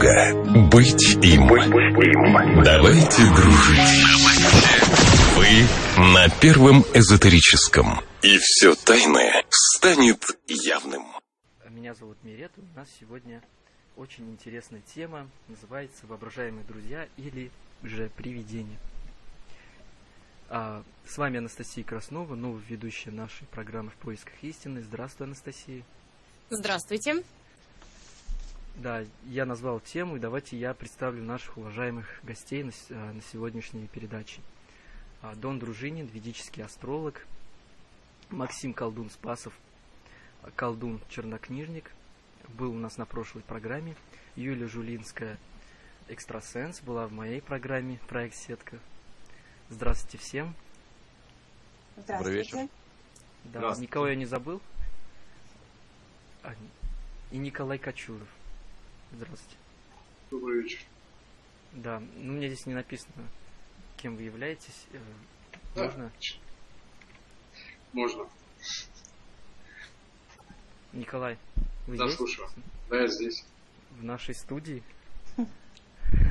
Быть им. Давайте дружить. Вы на первом эзотерическом. И все тайное станет явным. Меня зовут Мирет. У нас сегодня очень интересная тема. Называется «Воображаемые друзья» или же «Привидения». А, с вами Анастасия Краснова, новая ведущая нашей программы «В поисках истины». Здравствуй, Анастасия. Здравствуйте. Да, я назвал тему, и давайте я представлю наших уважаемых гостей на, э, на сегодняшней передаче. А, Дон Дружинин, ведический астролог, Максим Колдун Спасов, колдун чернокнижник, был у нас на прошлой программе, Юлия Жулинская, экстрасенс, была в моей программе «Проект Сетка». Здравствуйте всем. Здравствуйте. Добрый вечер. Да, никого я не забыл. А, и Николай Кочуров. Здравствуйте. Добрый вечер. Да, ну мне здесь не написано, кем вы являетесь. Э, да. Можно? Можно. Николай, вы да, здесь? слушаю. Да, я здесь. В нашей студии?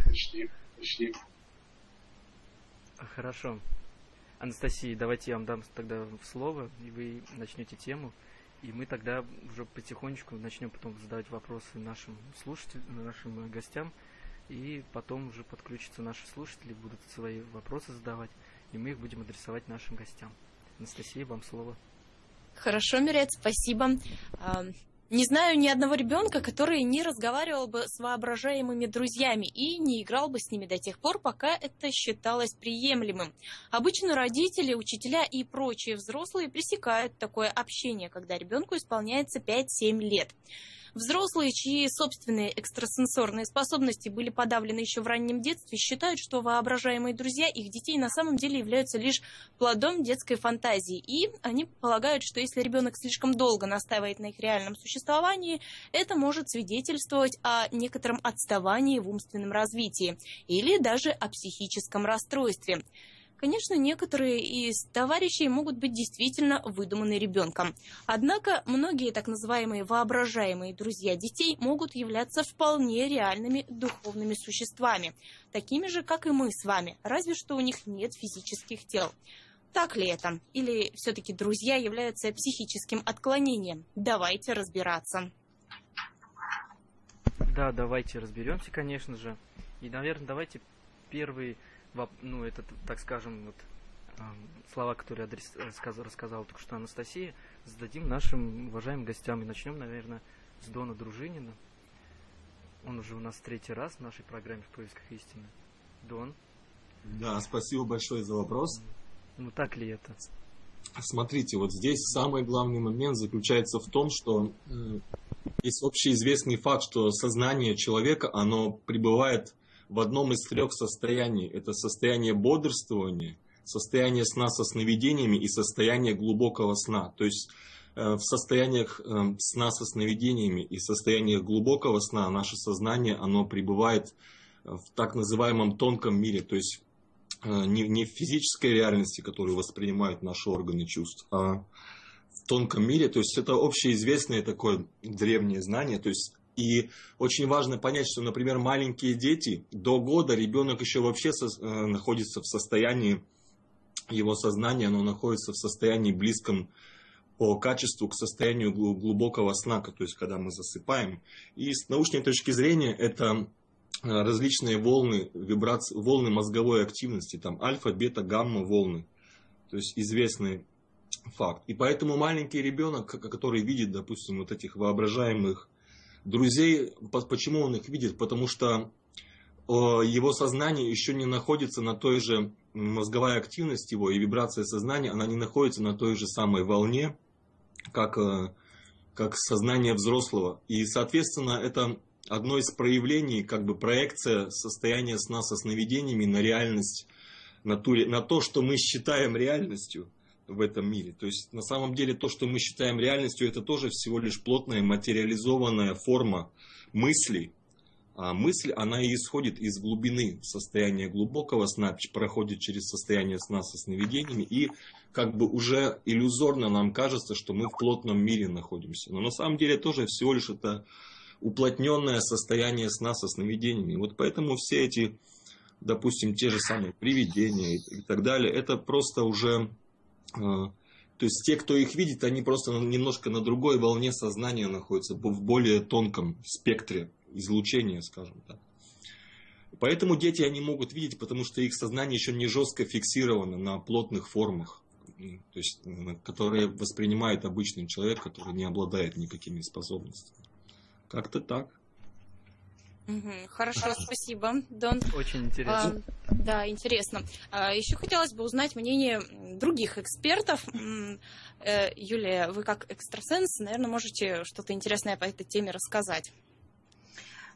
Почти, почти. Хорошо. Анастасия, давайте я вам дам тогда слово, и вы начнете тему. И мы тогда уже потихонечку начнем потом задавать вопросы нашим слушателям, нашим гостям. И потом уже подключатся наши слушатели, будут свои вопросы задавать, и мы их будем адресовать нашим гостям. Анастасия, вам слово. Хорошо, Мирет, спасибо. Не знаю ни одного ребенка, который не разговаривал бы с воображаемыми друзьями и не играл бы с ними до тех пор, пока это считалось приемлемым. Обычно родители, учителя и прочие взрослые пресекают такое общение, когда ребенку исполняется 5-7 лет. Взрослые, чьи собственные экстрасенсорные способности были подавлены еще в раннем детстве, считают, что воображаемые друзья их детей на самом деле являются лишь плодом детской фантазии. И они полагают, что если ребенок слишком долго настаивает на их реальном существовании, это может свидетельствовать о некотором отставании в умственном развитии или даже о психическом расстройстве. Конечно, некоторые из товарищей могут быть действительно выдуманы ребенком. Однако многие так называемые воображаемые друзья детей могут являться вполне реальными духовными существами, такими же, как и мы с вами, разве что у них нет физических тел. Так ли это? Или все-таки друзья являются психическим отклонением? Давайте разбираться. Да, давайте разберемся, конечно же. И, наверное, давайте первый ну, это, так скажем, вот, слова, которые адрес, рассказала, рассказала только что Анастасия, зададим нашим уважаемым гостям. И начнем, наверное, с Дона Дружинина. Он уже у нас третий раз в нашей программе «В поисках истины». Дон. Да, спасибо большое за вопрос. Ну, так ли это? Смотрите, вот здесь самый главный момент заключается в том, что э, есть общеизвестный факт, что сознание человека, оно пребывает в одном из трех состояний. Это состояние бодрствования, состояние сна со сновидениями и состояние глубокого сна. То есть э, в состояниях э, сна со сновидениями и состояниях глубокого сна наше сознание, оно пребывает в так называемом тонком мире, то есть э, не, не в физической реальности, которую воспринимают наши органы чувств, а в тонком мире. То есть это общеизвестное такое древнее знание. То есть и очень важно понять, что, например, маленькие дети, до года ребенок еще вообще со, э, находится в состоянии, его сознание, оно находится в состоянии близком по качеству к состоянию глубокого сна, то есть когда мы засыпаем. И с научной точки зрения это э, различные волны, вибрации, волны мозговой активности, там альфа, бета, гамма волны. То есть известный факт. И поэтому маленький ребенок, который видит, допустим, вот этих воображаемых друзей, почему он их видит? Потому что его сознание еще не находится на той же мозговая активность его и вибрация сознания, она не находится на той же самой волне, как, э, как сознание взрослого. И, соответственно, это одно из проявлений, как бы проекция состояния сна со сновидениями на реальность, на, ту, на то, что мы считаем реальностью в этом мире. То есть на самом деле то, что мы считаем реальностью, это тоже всего лишь плотная материализованная форма мысли. А мысль, она и исходит из глубины состояния глубокого сна, проходит через состояние сна со сновидениями, и как бы уже иллюзорно нам кажется, что мы в плотном мире находимся. Но на самом деле тоже всего лишь это уплотненное состояние сна со сновидениями. Вот поэтому все эти, допустим, те же самые привидения и, так далее, это просто уже... Э, то есть те, кто их видит, они просто немножко на другой волне сознания находятся, в более тонком спектре излучения, скажем так. Поэтому дети они могут видеть, потому что их сознание еще не жестко фиксировано на плотных формах, то есть, которые воспринимает обычный человек, который не обладает никакими способностями. Как-то так. Хорошо, спасибо, Дон. Очень интересно. А, да, интересно. А, еще хотелось бы узнать мнение других экспертов. Э, Юлия, вы как экстрасенс, наверное, можете что-то интересное по этой теме рассказать.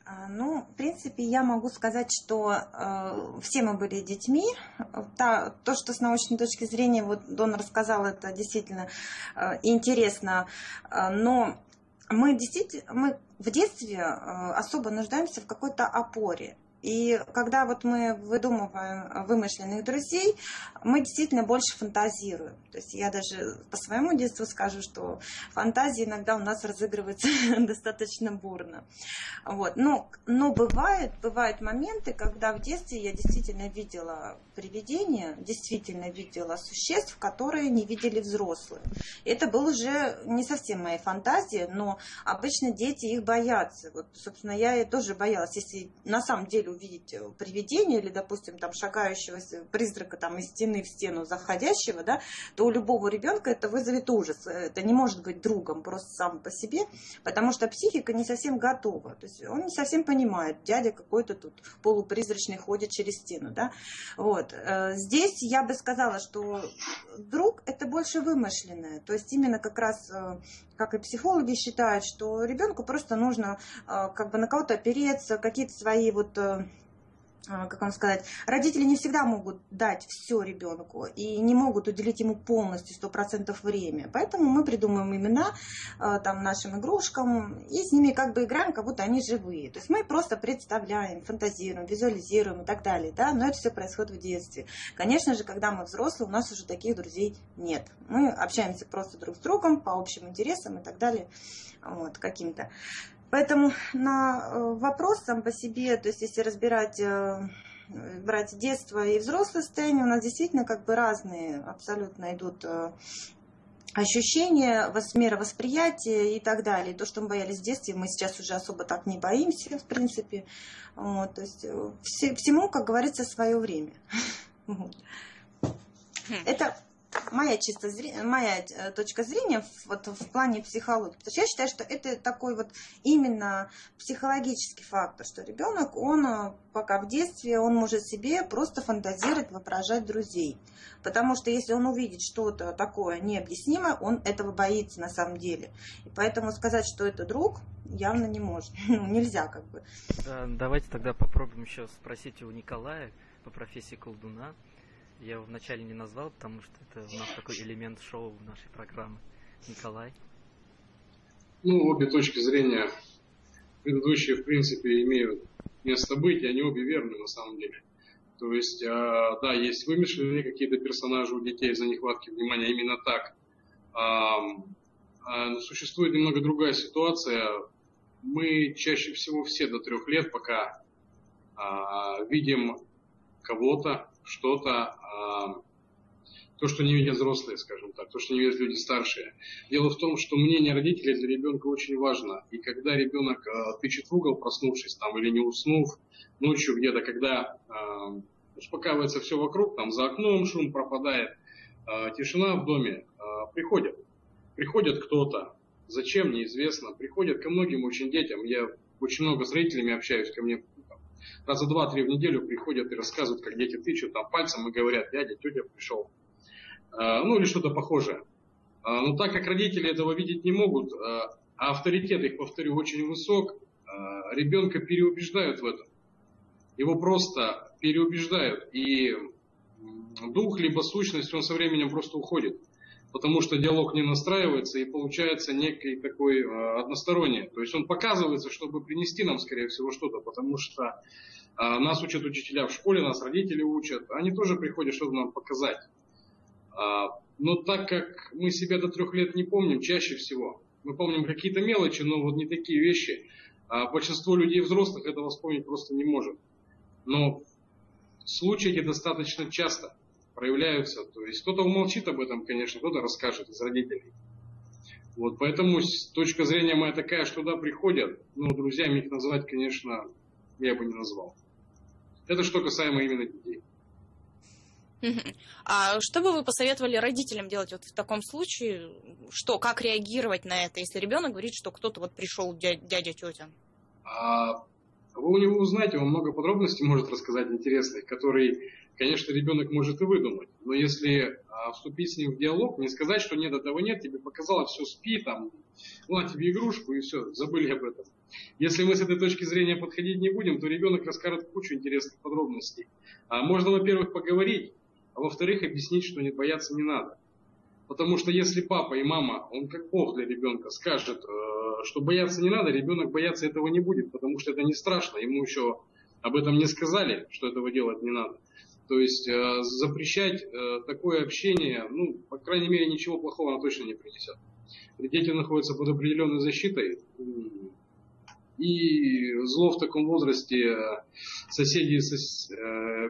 А, ну, в принципе, я могу сказать, что э, все мы были детьми. Та, то, что с научной точки зрения вот Дон рассказал, это действительно э, интересно. Э, но мы действительно, мы в детстве э, особо нуждаемся в какой-то опоре. И когда вот мы выдумываем вымышленных друзей, мы действительно больше фантазируем. То есть я даже по своему детству скажу, что фантазии иногда у нас разыгрываются достаточно бурно. Вот. Но, но бывает, бывают моменты, когда в детстве я действительно видела привидения, действительно видела существ, которые не видели взрослые. Это был уже не совсем моя фантазия, но обычно дети их боятся. Вот, собственно, я тоже боялась. Если на самом деле увидеть э, привидение или, допустим, там шагающего призрака там из стены в стену заходящего, да, то у любого ребенка это вызовет ужас. Это не может быть другом просто сам по себе, потому что психика не совсем готова. То есть он не совсем понимает, дядя какой-то тут полупризрачный ходит через стену, да. Вот. Э, здесь я бы сказала, что друг это больше вымышленное. То есть именно как раз э, как и психологи считают, что ребенку просто нужно как бы на кого-то опереться, какие-то свои вот а, как вам сказать, родители не всегда могут дать все ребенку и не могут уделить ему полностью сто процентов времени. Поэтому мы придумываем имена а, там, нашим игрушкам и с ними как бы играем, как будто они живые. То есть мы просто представляем, фантазируем, визуализируем и так далее. Да? Но это все происходит в детстве. Конечно же, когда мы взрослые, у нас уже таких друзей нет. Мы общаемся просто друг с другом по общим интересам и так далее. Вот, каким-то. Поэтому на э, вопрос сам по себе, то есть если разбирать э, брать детство и взрослое состояние, у нас действительно как бы разные абсолютно идут э, ощущения, мера восприятия и так далее. То, что мы боялись в детстве, мы сейчас уже особо так не боимся, в принципе. Вот, то есть все, всему, как говорится, свое время. Хм. Это моя чисто моя э, точка зрения вот в плане психологии. Потому что я считаю, что это такой вот именно психологический фактор, что ребенок, он э, пока в детстве, он может себе просто фантазировать, воображать друзей. Потому что если он увидит что-то такое необъяснимое, он этого боится на самом деле. И поэтому сказать, что это друг, явно не может. Ну, нельзя как бы. Давайте тогда попробуем еще спросить у Николая по профессии колдуна. Я его вначале не назвал, потому что это у нас такой элемент шоу в нашей программе. Николай? Ну, обе точки зрения предыдущие, в принципе, имеют место быть, и они обе верны на самом деле. То есть, а, да, есть вымышленные какие-то персонажи у детей за нехватки внимания, именно так. А, а, существует немного другая ситуация. Мы чаще всего все до трех лет пока а, видим кого-то, что-то, то, что не видят взрослые, скажем так, то, что не видят люди старшие. Дело в том, что мнение родителей для ребенка очень важно. И когда ребенок а, тычет в угол, проснувшись там или не уснув, ночью где-то, когда а, успокаивается все вокруг, там за окном шум пропадает, тишина в доме, приходят. Приходит кто-то, зачем, неизвестно. Приходят ко многим очень детям. Я очень много с родителями общаюсь, ко мне раза два-три в неделю приходят и рассказывают, как дети тычут там пальцем и говорят, дядя, тетя пришел. А, ну или что-то похожее. А, но так как родители этого видеть не могут, а, а авторитет их, повторю, очень высок, ребенка переубеждают в этом. Его просто переубеждают. И дух, либо сущность, он со временем просто уходит потому что диалог не настраивается и получается некий такой односторонний. То есть он показывается, чтобы принести нам, скорее всего, что-то, потому что нас учат учителя в школе, нас родители учат, они тоже приходят что-то нам показать. Э, но так как мы себя до трех лет не помним, чаще всего, мы помним какие-то мелочи, но вот не такие вещи, А большинство людей взрослых этого вспомнить просто не может. Но случаи эти достаточно часто проявляются. То есть кто-то умолчит об этом, конечно, кто-то расскажет из родителей. Вот, поэтому точка зрения моя такая, что да, приходят, но друзьями их назвать, конечно, я бы не назвал. Это что касаемо именно детей. А что бы вы посоветовали родителям делать вот в таком случае? Что, как реагировать на это, если ребенок говорит, что кто-то вот пришел, дядя, дядя тетя? А вы у него узнаете, он много подробностей может рассказать интересных, которые, конечно, ребенок может и выдумать. Но если а, вступить с ним в диалог, не сказать, что нет, этого нет, тебе показало, все, спи, там, ладно, тебе игрушку, и все, забыли об этом. Если мы с этой точки зрения подходить не будем, то ребенок расскажет кучу интересных подробностей. А можно, во-первых, поговорить, а во-вторых, объяснить, что не бояться не надо. Потому что если папа и мама, он как Бог для ребенка, скажет, э, что бояться не надо, ребенок бояться этого не будет, потому что это не страшно, ему еще об этом не сказали, что этого делать не надо. То есть э, запрещать э, такое общение, ну, по крайней мере, ничего плохого оно точно не принесет. Дети находятся под определенной защитой, и зло в таком возрасте соседи,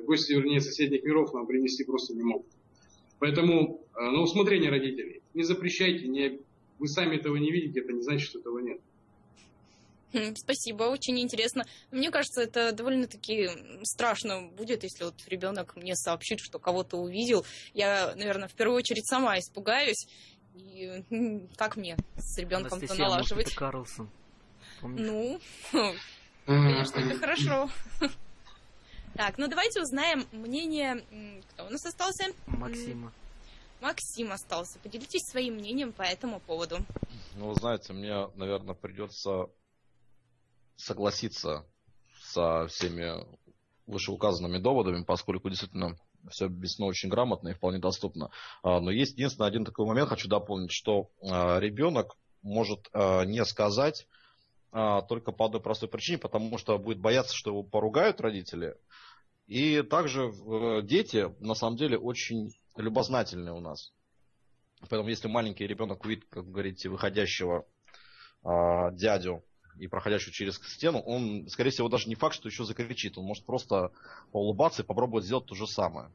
гости, вернее, соседних миров нам принести просто не могут. Поэтому э, на усмотрение родителей. Не запрещайте, не, вы сами этого не видите, это не значит, что этого нет. Хм, спасибо, очень интересно. Мне кажется, это довольно-таки страшно будет, если вот ребенок мне сообщит, что кого-то увидел. Я, наверное, в первую очередь сама испугаюсь. И как мне с ребенком-то налаживать? Может, это Карлсон. Помнишь? Ну, конечно, это хорошо. Так, ну давайте узнаем мнение... Кто у нас остался? Максима. Максим остался. Поделитесь своим мнением по этому поводу. Ну, вы знаете, мне, наверное, придется согласиться со всеми вышеуказанными доводами, поскольку действительно все объяснено очень грамотно и вполне доступно. А, но есть единственный один такой момент, хочу дополнить, что а, ребенок может а, не сказать только по одной простой причине, потому что будет бояться, что его поругают родители, и также э, дети, на самом деле, очень любознательные у нас. Поэтому, если маленький ребенок увидит, как говорите, выходящего э, дядю и проходящего через стену, он, скорее всего, даже не факт, что еще закричит. Он может просто поулыбаться и попробовать сделать то же самое.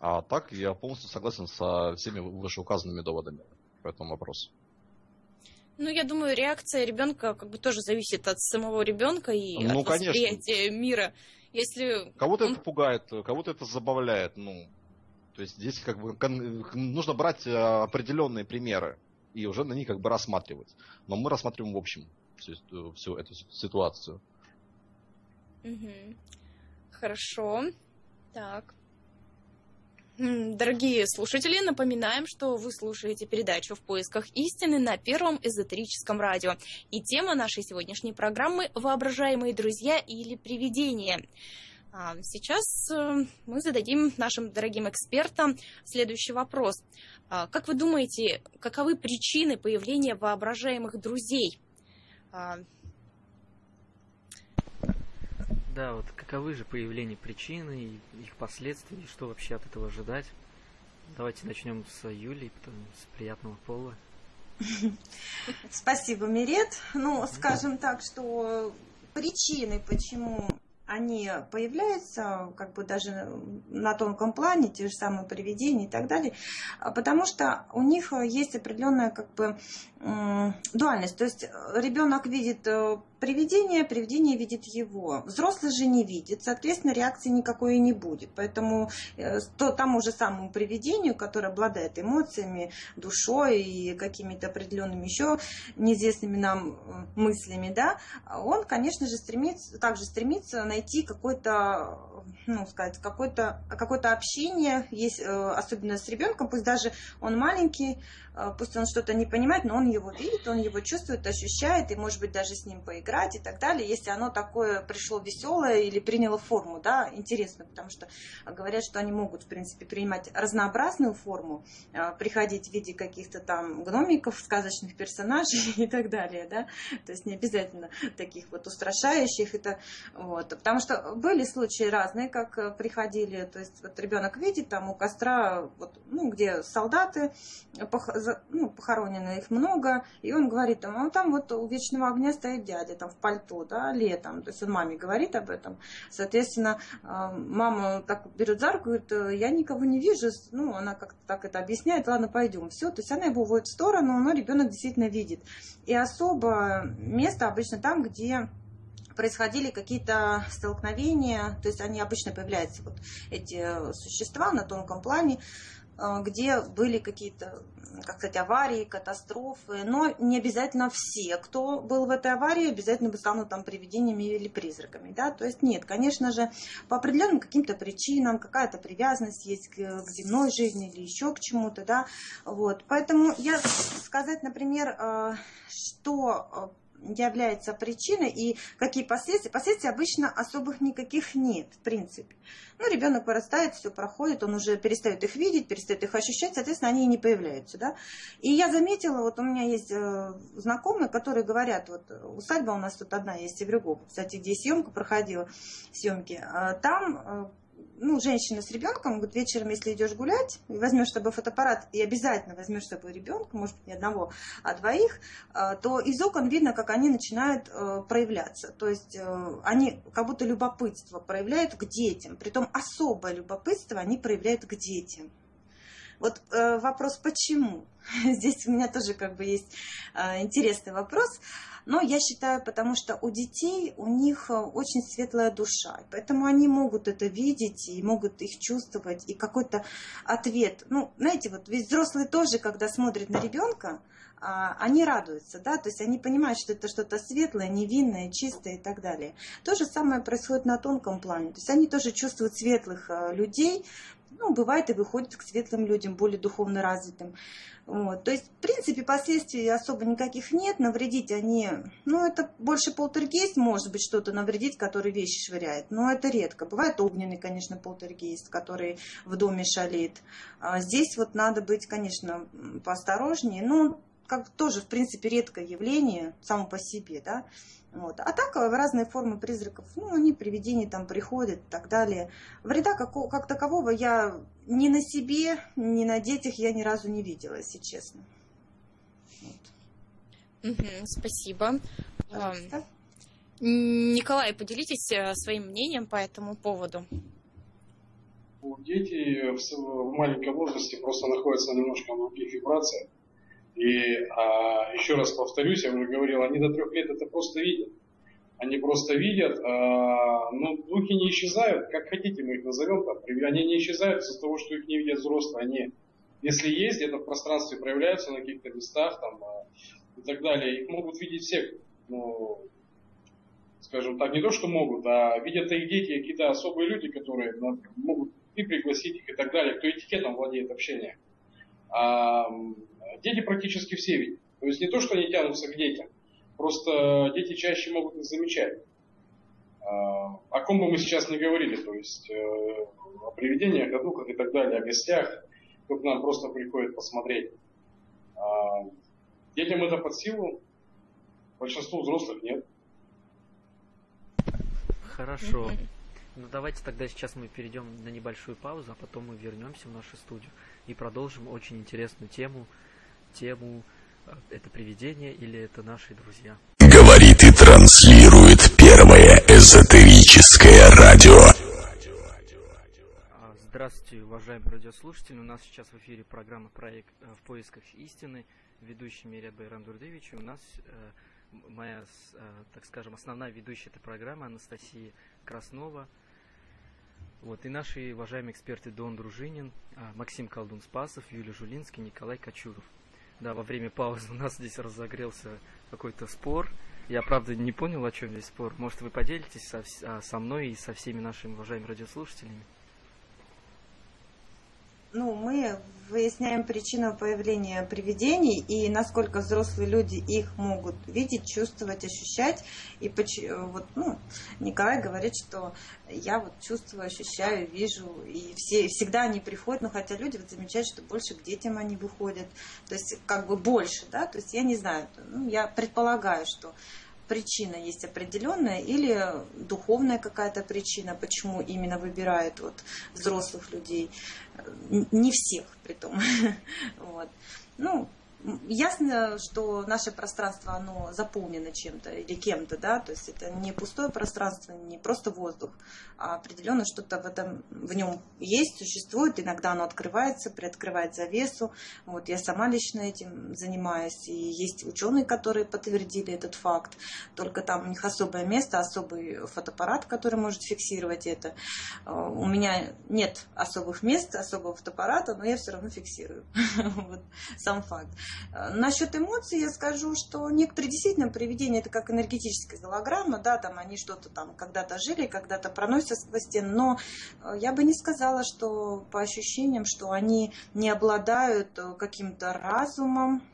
А так я полностью согласен со всеми вышеуказанными доводами по этому вопросу. Ну, я думаю, реакция ребенка как бы тоже зависит от самого ребенка и ну, от конечно. восприятия мира. Если кого-то он... это пугает, кого-то это забавляет, ну, то есть здесь как бы нужно брать э, определенные примеры и уже на них как бы рассматривать. Но мы рассматриваем в общем всю, всю эту ситуацию. Угу. Хорошо. Так. Дорогие слушатели, напоминаем, что вы слушаете передачу «В поисках истины» на Первом эзотерическом радио. И тема нашей сегодняшней программы «Воображаемые друзья или привидения». А, сейчас э, мы зададим нашим дорогим экспертам следующий вопрос. А, как вы думаете, каковы причины появления воображаемых друзей? А, да, вот каковы же появления причины, их последствия, и что вообще от этого ожидать? Давайте начнем с Юли, потом с приятного пола. Спасибо, Мирет. Ну, скажем так, что причины, почему они появляются как бы даже на тонком плане, те же самые привидения и так далее, потому что у них есть определенная как бы дуальность. То есть ребенок видит э, привидение, привидение видит его. Взрослый же не видит, соответственно, реакции никакой и не будет. Поэтому э, то, тому же самому привидению, которое обладает эмоциями, душой и какими-то определенными еще неизвестными нам э, мыслями, да, он, конечно же, стремится, также стремится найти какой-то ну, сказать, какое-то какое общение есть, э, особенно с ребенком, пусть даже он маленький, пусть он что-то не понимает, но он его видит, он его чувствует, ощущает, и, может быть, даже с ним поиграть играть и так далее, если оно такое пришло веселое или приняло форму, да, интересно, потому что говорят, что они могут, в принципе, принимать разнообразную форму, а, приходить в виде каких-то там гномиков, сказочных персонажей и так далее, да, то есть не обязательно таких вот устрашающих, это вот, потому что были случаи разные, как приходили, то есть вот ребенок видит там у костра, вот, ну, где солдаты, ну, похоронены их много, и он говорит, там, а там вот у вечного огня стоит дядя, там в пальто, да, летом, то есть он маме говорит об этом, соответственно, мама так берет за руку, говорит, я никого не вижу, ну, она как-то так это объясняет, ладно, пойдем, все, то есть она его уводит в сторону, но ребенок действительно видит. И особо место обычно там, где происходили какие-то столкновения, то есть они обычно появляются, вот эти существа на тонком плане, э, где были какие-то, как сказать, аварии, катастрофы, но не обязательно все, кто был в этой аварии, обязательно бы станут там привидениями или призраками, да, то есть нет, конечно же, по определенным каким-то причинам, какая-то привязанность есть к, к земной жизни или еще к чему-то, да, вот, поэтому я сказать, например, э, что э, является причиной и какие последствия. Последствий обычно особых никаких нет, в принципе. Ну, ребенок вырастает, все проходит, он уже перестает их видеть, перестает их ощущать, соответственно, они и не появляются, да. И я заметила, вот у меня есть э, знакомые, которые говорят, вот усадьба у нас тут одна есть, в Еврюгов, кстати, где съемка проходила, съемки, э, там э, ну, женщина с ребенком, вот вечером, если идешь гулять, возьмешь с собой фотоаппарат, и обязательно возьмешь с собой ребенка, может быть, не одного, а двоих, э, то из окон видно, как они начинают э, проявляться. То есть э, они как будто любопытство проявляют к детям. Притом особое любопытство они проявляют к детям. Вот вопрос, почему? Здесь у меня тоже как бы есть интересный вопрос. Но я считаю, потому что у детей, у них э, очень светлая душа, поэтому они могут это видеть и могут их чувствовать, и какой-то ответ. Ну, знаете, вот ведь взрослые тоже, когда смотрят на ребенка, а, они радуются, да, то есть они понимают, что это что-то светлое, невинное, чистое и так далее. То же самое происходит на тонком плане, то есть они тоже чувствуют светлых э, людей, ну, бывает и выходят к светлым людям, более духовно развитым. Вот. То есть, в принципе, последствий особо никаких нет, навредить они, ну, это больше полтергейст, может быть, что-то навредить, который вещи швыряет, но это редко. Бывает огненный, конечно, полтергейст, который в доме шалит. А здесь вот надо быть, конечно, поосторожнее, но как тоже, в принципе, редкое явление само по себе, да. Вот. А так э, разные формы призраков, ну, они привидения там приходят и так далее. Вреда как, как такового я ни на себе, ни на детях я ни разу не видела, если честно. Вот. Угу, спасибо. Пожалуйста. Николай, поделитесь э, своим мнением по этому поводу. Дети в маленьком возрасте просто находятся немножко в других вибрациях. И а, еще раз повторюсь, я уже говорил, они до трех лет это просто видят. Они просто видят, а, но духи не исчезают, как хотите мы их назовем, там, они не исчезают из-за того, что их не видят взрослые. Они, если есть, где-то в пространстве проявляются на каких-то местах там, а, и так далее, их могут видеть все, ну, скажем так, не то, что могут, а видят их дети, какие-то особые люди, которые ну, могут и пригласить их и так далее, кто этикетом владеет общением. А, дети практически все видят. То есть не то, что они тянутся к детям, просто дети чаще могут их замечать. О ком бы мы сейчас не говорили, то есть э, о привидениях, о духах и так далее, о гостях, кто к нам просто приходит посмотреть. Детям это под силу, большинству взрослых нет. Хорошо. Ну давайте тогда сейчас мы перейдем на небольшую паузу, а потом мы вернемся в нашу студию и продолжим очень интересную тему тему э, «Это привидение или это наши друзья?» Говорит и транслирует первое эзотерическое радио. А, здравствуйте, уважаемые радиослушатели. У нас сейчас в эфире программа «Проект э, в поисках истины». Ведущий Мирят Байрам Дурдевич. У нас э, моя, так скажем, основная ведущая этой программы Анастасия Краснова. Вот, и наши уважаемые эксперты Дон Дружинин, Максим Колдун-Спасов, Юлия Жулинский, Николай Кочуров. Да, во время паузы у нас здесь разогрелся какой-то спор. Я, правда, не понял, о чем здесь спор. Может, вы поделитесь со, а, со мной и со всеми нашими уважаемыми радиослушателями? Ну, мы выясняем причину появления привидений и насколько взрослые люди их могут видеть, чувствовать, ощущать. И вот, ну, Николай говорит, что я вот чувствую, ощущаю, вижу, и все, всегда они приходят, но хотя люди вот замечают, что больше к детям они выходят, то есть как бы больше, да, то есть я не знаю, ну, я предполагаю, что причина есть определенная или духовная какая-то причина, почему именно выбирают вот взрослых людей. Не всех, при том. вот. Ну, ясно, что наше пространство, оно заполнено чем-то или кем-то, да, то есть это не пустое пространство, не просто воздух, а определенно что-то в этом, в нем есть, существует, иногда оно открывается, приоткрывает завесу, вот я сама лично этим занимаюсь, и есть ученые, которые подтвердили этот факт, только там у них особое место, особый фотоаппарат, который может фиксировать это. А, у меня нет особых мест, особого фотоаппарата, но я все равно фиксирую вот, сам факт. А, насчет эмоций я скажу, что некоторые действительно привидения это как энергетическая голограмма, да, там они что-то там когда-то жили, когда-то проносятся сквозь стены, но а, я бы не сказала, что по ощущениям, что они не обладают э, каким-то разумом, э,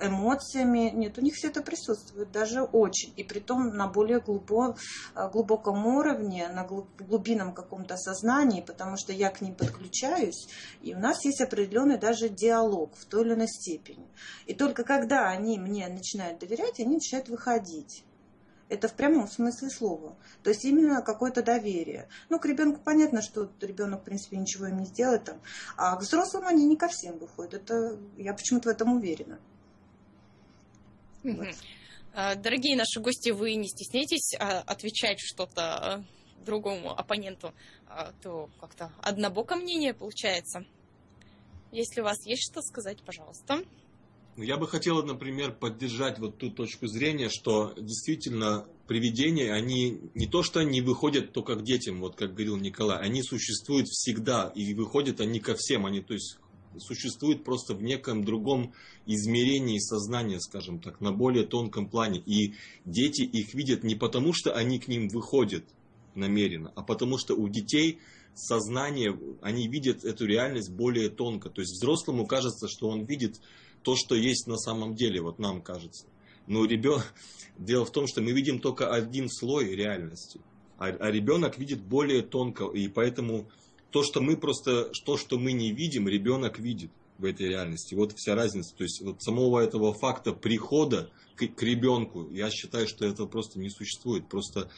эмоциями. Нет, у них все это присутствует, даже очень. И при том на более глубоком, э, глубоком уровне, на глубинном каком-то сознании, потому что я к ним подключаюсь, и у нас есть определенный даже диалог в той или иной степени. И только когда они мне начинают доверять, они начинают выходить. Это в прямом смысле слова. То есть именно какое-то доверие. Ну, к ребенку понятно, что ребенок, в принципе, ничего им не сделает. Там. А к взрослым они не ко всем выходят. Это я почему-то в этом уверена. Вот. А, дорогие наши гости, вы не стесняйтесь а, отвечать что-то а, другому оппоненту, то как-то однобоко мнение получается. Если у вас есть что сказать, пожалуйста. Ну, я бы хотел, например, поддержать вот ту точку зрения, что действительно привидения, они не то, что они выходят только к детям, вот как говорил Николай, они существуют всегда, и выходят они ко всем, они то есть существуют просто в неком другом измерении сознания, скажем так, на более тонком плане. И дети их видят не потому, что они к ним выходят намеренно, а потому что у детей сознание, они видят эту реальность более тонко. То есть взрослому кажется, что он видит то, что есть на самом деле, вот нам кажется. Но ребенок, дело в том, что мы видим только один слой реальности, а, а ребенок видит более тонко, и поэтому то, что мы просто, то, что мы не видим, ребенок видит в этой реальности. Вот вся разница. То есть вот самого этого факта прихода к, к ребенку, я считаю, что это просто не существует. Просто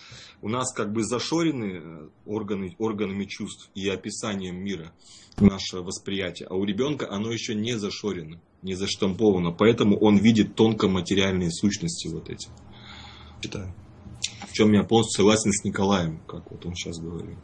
у нас как бы зашорены э, органы, органами чувств и описанием мира наше восприятие, а у ребенка оно еще не зашорено не заштамповано, поэтому он видит тонко материальные сущности вот эти. Считаю. В чем я полностью согласен с Николаем, как вот он сейчас говорил.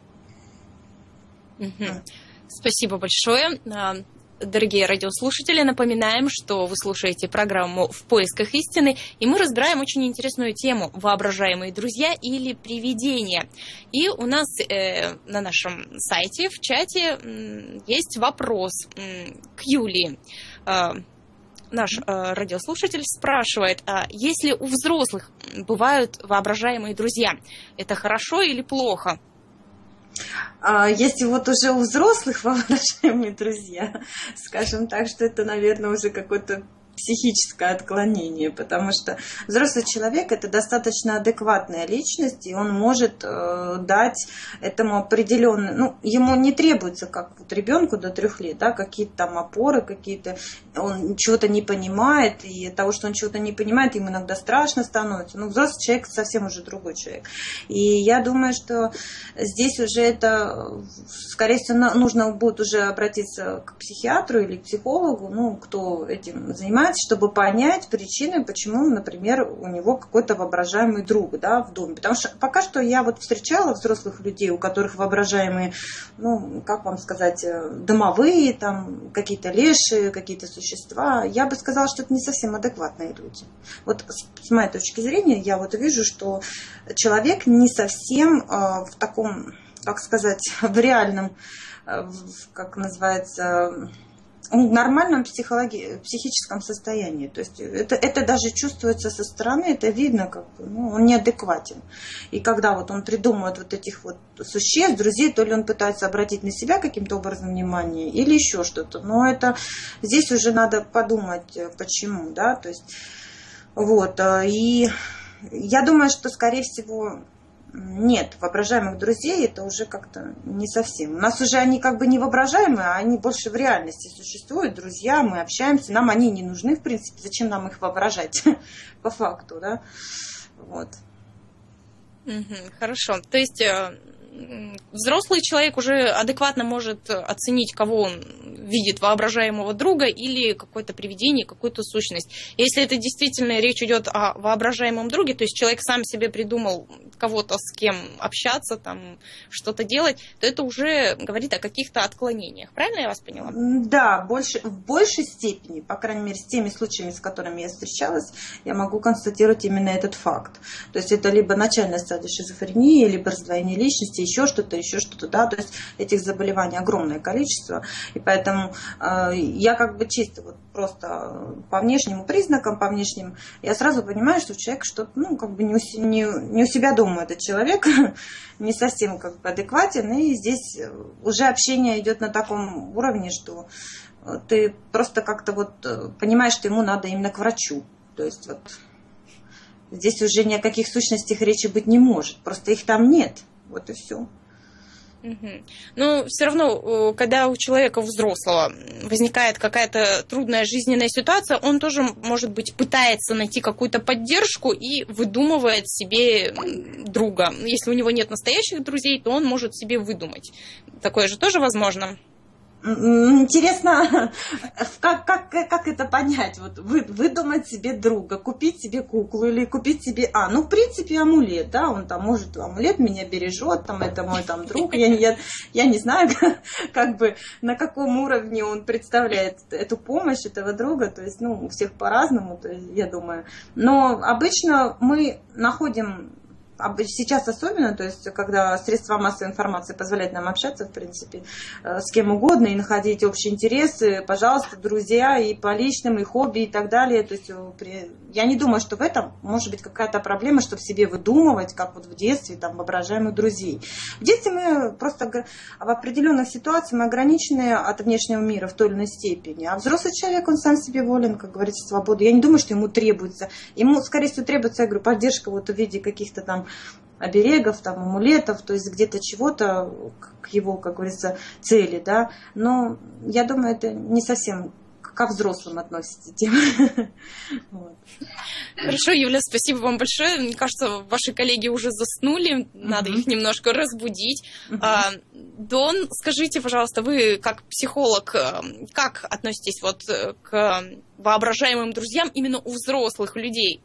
Спасибо большое. А, дорогие радиослушатели, напоминаем, что вы слушаете программу «В поисках истины», и мы разбираем очень интересную тему «Воображаемые друзья или привидения». И у нас э, на нашем сайте в чате э, есть вопрос э, к Юлии. Э, наш э, радиослушатель спрашивает, а если у взрослых бывают воображаемые друзья, это хорошо или плохо? А если вот уже у взрослых воображаемые друзья, скажем так, что это, наверное, уже какой-то психическое отклонение, потому что взрослый человек это достаточно адекватная личность, и он может э, дать этому определенный, ну, ему не требуется, как вот ребенку до трех лет, да, какие-то там опоры, какие-то, он чего-то не понимает, и от того, что он чего-то не понимает, ему иногда страшно становится. Ну, взрослый человек совсем уже другой человек. И я думаю, что здесь уже это, скорее всего, нужно будет уже обратиться к психиатру или к психологу, ну, кто этим занимается, узнать, чтобы понять причины, почему, например, у него какой-то воображаемый друг да, в доме. Потому что пока что я вот встречала взрослых людей, у которых воображаемые, ну, как вам сказать, э, домовые, там, какие-то леши, какие-то существа. Я бы сказала, что это не совсем адекватные люди. Вот с моей точки зрения, я вот вижу, что человек не совсем э, в таком, как сказать, в реальном, э, в, как называется, нормальном психологи- психическом состоянии. То есть это, это даже чувствуется со стороны, это видно, как бы, ну, он неадекватен. И когда вот он придумывает вот этих вот существ, друзей, то ли он пытается обратить на себя каким-то образом внимание, или еще что-то. Но это здесь уже надо подумать, э, почему, да, то есть вот. Э, и я думаю, что, скорее всего, нет воображаемых друзей, это уже как-то не совсем. У нас уже они как бы не воображаемые, а они больше в реальности существуют, друзья, мы общаемся, нам они не нужны, в принципе, зачем нам их воображать по факту, да, вот. Хорошо, то есть э, взрослый человек уже адекватно может оценить, кого он видит воображаемого друга или какое-то привидение, какую-то сущность. Если это действительно речь идет о воображаемом друге, то есть человек сам себе придумал кого-то с кем общаться, там что-то делать, то это уже говорит о каких-то отклонениях. Правильно я вас поняла? Да, больше, в большей степени, по крайней мере, с теми случаями, с которыми я встречалась, я могу констатировать именно этот факт. То есть это либо начальная стадия шизофрении, либо раздвоение личности, еще что-то, еще что-то, да, то есть этих заболеваний огромное количество, и поэтому э, я как бы чисто вот просто по внешним признакам, по внешним, я сразу понимаю, что человек что-то, ну, как бы не у, не, не у себя дома этот человек, не совсем как бы адекватен, и здесь уже общение идет на таком уровне, что ты просто как-то вот э, понимаешь, что ему надо именно к врачу. То есть вот здесь уже ни о каких сущностях речи быть не может. Просто их там нет. Вот и все. Но все равно, когда у человека взрослого возникает какая-то трудная жизненная ситуация, он тоже, может быть, пытается найти какую-то поддержку и выдумывает себе друга. Если у него нет настоящих друзей, то он может себе выдумать. Такое же тоже возможно. Интересно, как, как, как это понять? Вот вы, выдумать себе друга, купить себе куклу или купить себе... А, ну, в принципе, амулет, да, он там может, амулет меня бережет, там, это мой там друг. Я, я, я не знаю, как, как бы, на каком уровне он представляет эту помощь этого друга. То есть, ну, у всех по-разному, то есть, я думаю. Но обычно мы находим сейчас особенно, то есть когда средства массовой информации позволяют нам общаться, в принципе, э, с кем угодно и находить общие интересы, пожалуйста, друзья и по личным, и хобби и так далее. То есть э, я не думаю, что в этом может быть какая-то проблема, чтобы себе выдумывать, как вот в детстве, там, воображаемых друзей. В детстве мы просто в определенных ситуациях мы ограничены от внешнего мира в той или иной степени. А взрослый человек, он сам себе волен, как говорится, свободу. Я не думаю, что ему требуется. Ему, скорее всего, требуется, я говорю, поддержка вот в виде каких-то там оберегов, там, амулетов, то есть где-то чего-то к его, как говорится, цели, да. Но я думаю, это не совсем ко взрослым относится тема. Хорошо, Юля, спасибо вам большое. Мне кажется, ваши коллеги уже заснули, надо их немножко разбудить. А, Дон, скажите, пожалуйста, вы как психолог, э, как относитесь вот э, к воображаемым друзьям именно у взрослых людей?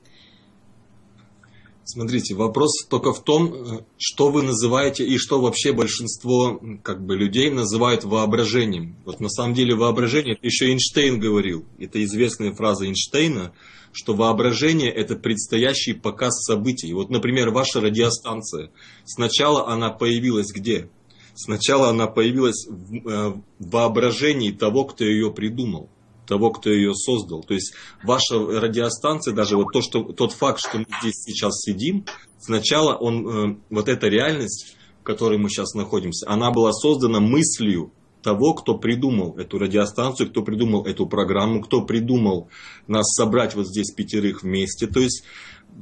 Смотрите, вопрос только в том, э, что вы называете и что вообще большинство как бы, людей называют воображением. Вот на самом деле воображение, это еще Эйнштейн говорил, это известная фраза Эйнштейна, что воображение – это предстоящий показ событий. Вот, например, ваша радиостанция. Сначала она появилась где? Сначала она появилась в э, воображении того, кто ее придумал того, кто ее создал. То есть ваша радиостанция, даже вот то, что, тот факт, что мы здесь сейчас сидим, сначала он, э, вот эта реальность, в которой мы сейчас находимся, она была создана мыслью того, кто придумал эту радиостанцию, кто придумал эту программу, кто придумал нас собрать вот здесь пятерых вместе. То есть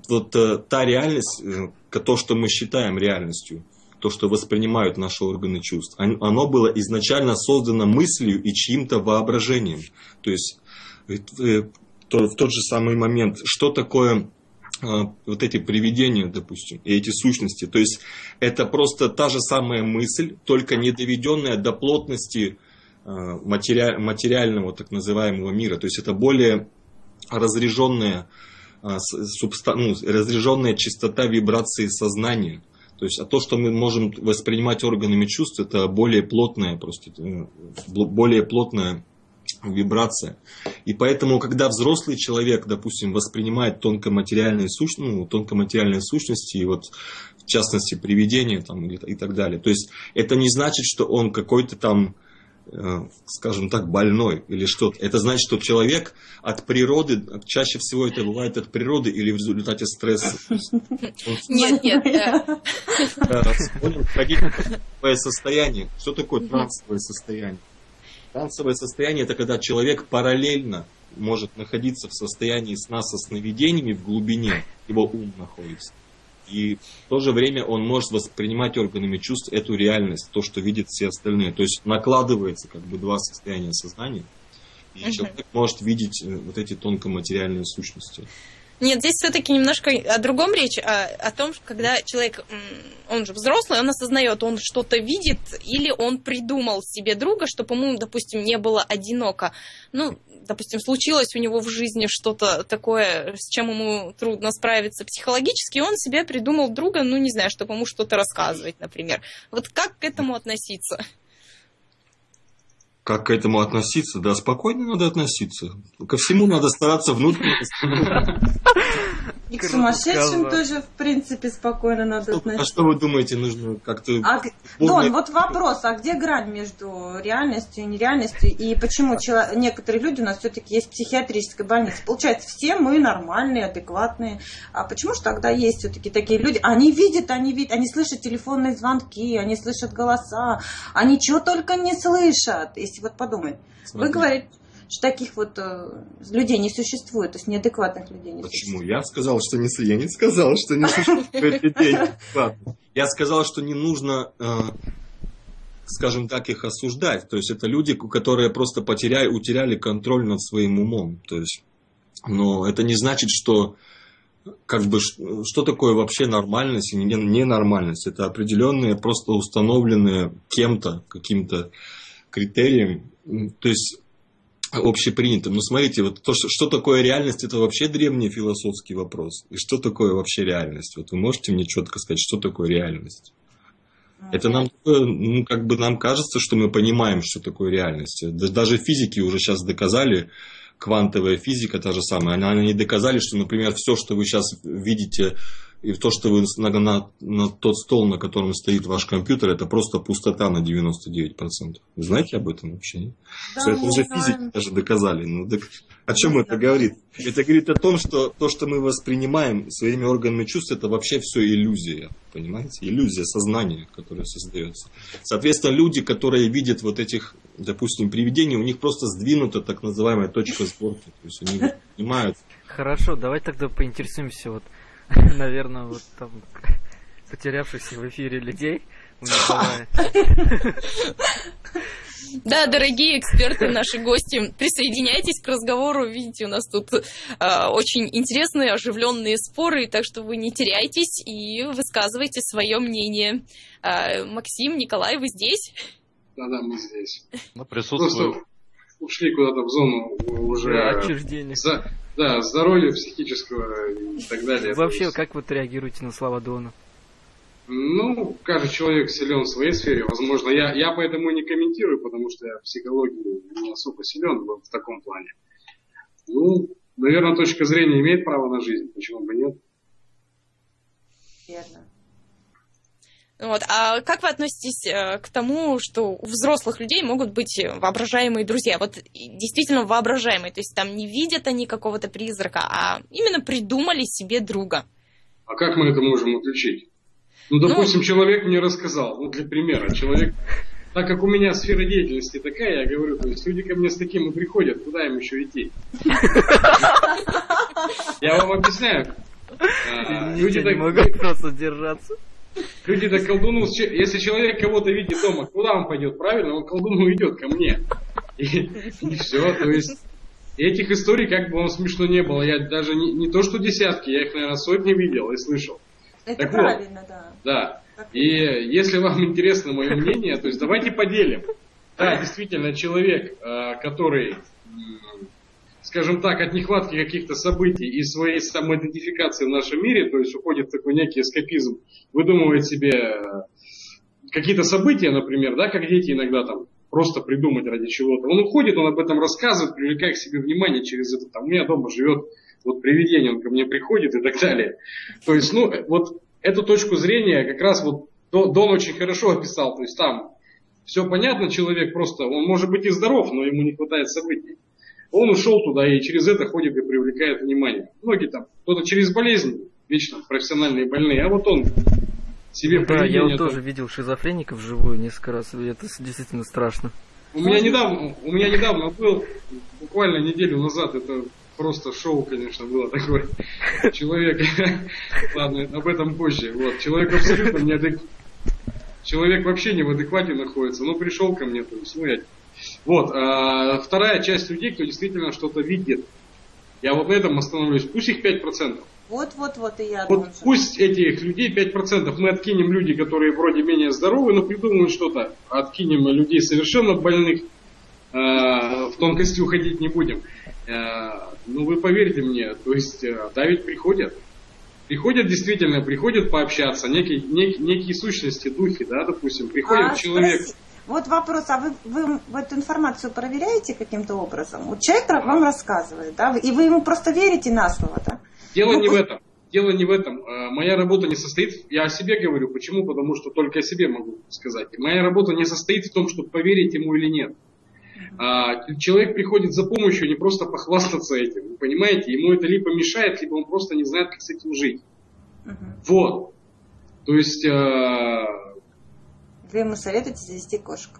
вот э, та реальность, э, то, что мы считаем реальностью, то, что воспринимают наши органы чувств, оно было изначально создано мыслью и чьим-то воображением. То есть э, в тот же самый момент, что такое э, вот эти привидения, допустим, и эти сущности. То есть это просто та же самая мысль, только не доведенная до плотности э, материального так называемого мира. То есть это более разряженная, ну, разряженная частота вибрации сознания. То есть, а то, что мы можем воспринимать органами чувств, это более плотная, просто, э, более плотная вибрация. И поэтому, когда взрослый человек, допустим, воспринимает тонкоматериальные, суч... ну, тонкоматериальные сущности, и вот в частности привидения там, и так далее, то есть это не значит, что он какой-то там скажем так, больной или что-то. Это значит, что человек от природы, чаще всего это бывает от природы или в результате стресса. Нет, нет. Он входить в трансовое состояние. Что такое трансовое состояние? Трансовое состояние это когда человек параллельно может находиться в состоянии сна со сновидениями в глубине, его ум находится. И в то же время он может воспринимать органами чувств эту реальность, то, что видят все остальные. То есть накладывается как бы два состояния сознания. И uh-huh. человек может видеть э, вот эти тонкоматериальные сущности. Нет, здесь все-таки немножко о другом речь, о, о том, когда человек, он же взрослый, он осознает, он что-то видит, или он придумал себе друга, чтобы ему, допустим, не было одиноко. Ну, допустим, случилось у него в жизни что-то такое, с чем ему трудно справиться психологически, он себе придумал друга, ну, не знаю, чтобы ему что-то рассказывать, например. Вот как к этому относиться? Как к этому относиться? Да, спокойно надо относиться. Ко всему надо стараться внутренне. И к сумасшедшим тоже, в принципе, спокойно надо относиться. А что вы думаете, нужно как-то... А, Дон, вот вопрос, а где грань между реальностью и нереальностью? И почему некоторые люди у нас все-таки есть психиатрическая больница? Получается, все мы нормальные, адекватные. А почему же тогда есть все-таки такие люди? Они видят, они видят, они слышат телефонные звонки, они слышат голоса, они чего только не слышат, если вот подумать. Вы говорите, что таких вот э, людей не существует, то есть неадекватных людей не Почему? существует. Я сказал, что не я не сказал, что не существует людей. Я сказал, что не нужно, э, скажем так, их осуждать. То есть это люди, которые просто потеряли, утеряли контроль над своим умом. То есть, но это не значит, что как бы что такое вообще нормальность и ненормальность? Это определенные, просто установленные кем-то, каким-то критерием. То есть общепринятым. Но смотрите, вот то, что, что такое реальность, это вообще древний философский вопрос. И что такое вообще реальность? Вот вы можете мне четко сказать, что такое реальность? Это нам, ну, как бы нам кажется, что мы понимаем, что такое реальность. Даже физики уже сейчас доказали, квантовая физика та же самая, они доказали, что, например, все, что вы сейчас видите и то, что вы на, на, на тот стол, на котором стоит ваш компьютер, это просто пустота на 99%. Вы знаете об этом вообще? Нет? Да, что это уже физики даже доказали. Ну, так о чем да, это да. говорит? Это говорит о том, что то, что мы воспринимаем своими органами чувств, это вообще все иллюзия. Понимаете? Иллюзия сознания, которая создается. Соответственно, люди, которые видят вот этих, допустим, привидений, у них просто сдвинута так называемая точка сборки. То есть они понимают. Хорошо, давай тогда поинтересуемся вот наверное, вот там потерявшихся в эфире людей Да, дорогие эксперты, наши гости, присоединяйтесь к разговору. Видите, у нас тут э, очень интересные, оживленные споры, так что вы не теряйтесь и высказывайте свое мнение. Э, Максим, Николай, вы здесь? Да-да, мы здесь. Мы присутствуем. Просто ушли куда-то в зону уже... Да, отчуждения. За, да, здоровья психического и так далее. Вообще, как вы реагируете на слова Дона? Ну, каждый человек силен в своей сфере. Возможно, я, я поэтому не комментирую, потому что я в психологии не особо силен в, в таком плане. Ну, наверное, точка зрения имеет право на жизнь, почему бы нет? Верно. Вот. А как вы относитесь э, к тому, что у взрослых людей могут быть воображаемые друзья? Вот действительно воображаемые, то есть там не видят они какого-то призрака, а именно придумали себе друга. А как мы это можем отличить? Ну, ну допустим, ну, человек мне рассказал, ну, для примера, человек, так как у меня сфера деятельности такая, я говорю, то есть люди ко мне с таким и приходят, куда им еще идти? Я вам объясняю. А, люди не могут просто держаться. Люди-то колдуну, если человек кого-то видит дома, куда он пойдет? Правильно, он колдуну идет ко мне. И, и все, то есть этих историй, как бы он смешно не было, я даже не, не то что десятки, я их, наверное, сотни видел и слышал. Это так правильно, вот, да. Да. И если вам интересно мое мнение, то есть давайте поделим. Да, действительно, человек, э, который скажем так, от нехватки каких-то событий и своей самоидентификации в нашем мире, то есть уходит такой некий эскапизм, выдумывает себе э, какие-то события, например, да, как дети иногда там просто придумать ради чего-то. Он уходит, он об этом рассказывает, привлекая к себе внимание через это. Там у меня дома живет вот привидение, он ко мне приходит и так далее. То есть, ну, вот эту точку зрения как раз вот Дон очень хорошо описал. То есть там все понятно, человек просто, он может быть и здоров, но ему не хватает событий. Он ушел туда и через это ходит и привлекает внимание. Многие там, кто-то через болезнь, вечно профессиональные больные, а вот он себе Да, я вот тоже видел шизофреника вживую несколько раз, и это действительно страшно. У меня недавно, у меня недавно был, буквально неделю назад, это просто шоу, конечно, было такое. Человек, ладно, об этом позже. Вот, человек абсолютно не адек... Человек вообще не в адеквате находится, но пришел ко мне, то есть, ну, я вот. А вторая часть людей, кто действительно что-то видит. Я вот на этом остановлюсь. Пусть их 5%. Вот, вот, вот, и я Вот пусть этих людей 5% мы откинем люди, которые вроде менее здоровы, но придумают что-то. Откинем людей совершенно больных, э, в тонкости уходить не будем. Э, ну вы поверьте мне, то есть э, да ведь приходят. Приходят действительно, приходят пообщаться, некие, некие, некие сущности, духи, да, допустим, приходит А, человек. спроси- Вот вопрос, а вы, вы эту информацию проверяете каким-то образом? Вот человек вам рассказывает, да, и вы ему просто верите на слово, да? Дело Ну, не в этом. Дело не в этом. Э, Моя работа не состоит, я о себе говорю, почему? Потому что только о себе могу сказать. Моя работа не состоит в том, чтобы поверить ему или нет. А, Человек приходит за помощью не просто похвастаться этим, понимаете? Ему это либо мешает, либо он просто не знает, как с этим жить. Мгм. Вот. То есть, э, Вы ему советуете завести кошку.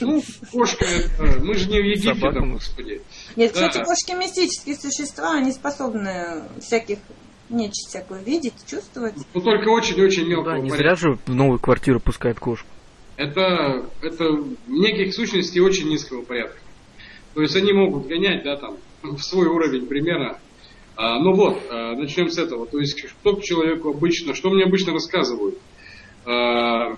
ну, кошка, это, мы же не в Египте там, господи. Нет, Да. кстати, кошки мистические существа, они способны всяких нечисть всякую видеть, чувствовать. Но только очень-очень Ну мелкого да, не порядка. зря же в новую квартиру пускают кошку. это, это неких сущностей очень низкого порядка. То есть они могут гонять, да, там, в свой уровень примерно. А, ну вот, а, начнем с этого. То есть, что к человеку обычно, что мне обычно рассказывают? А,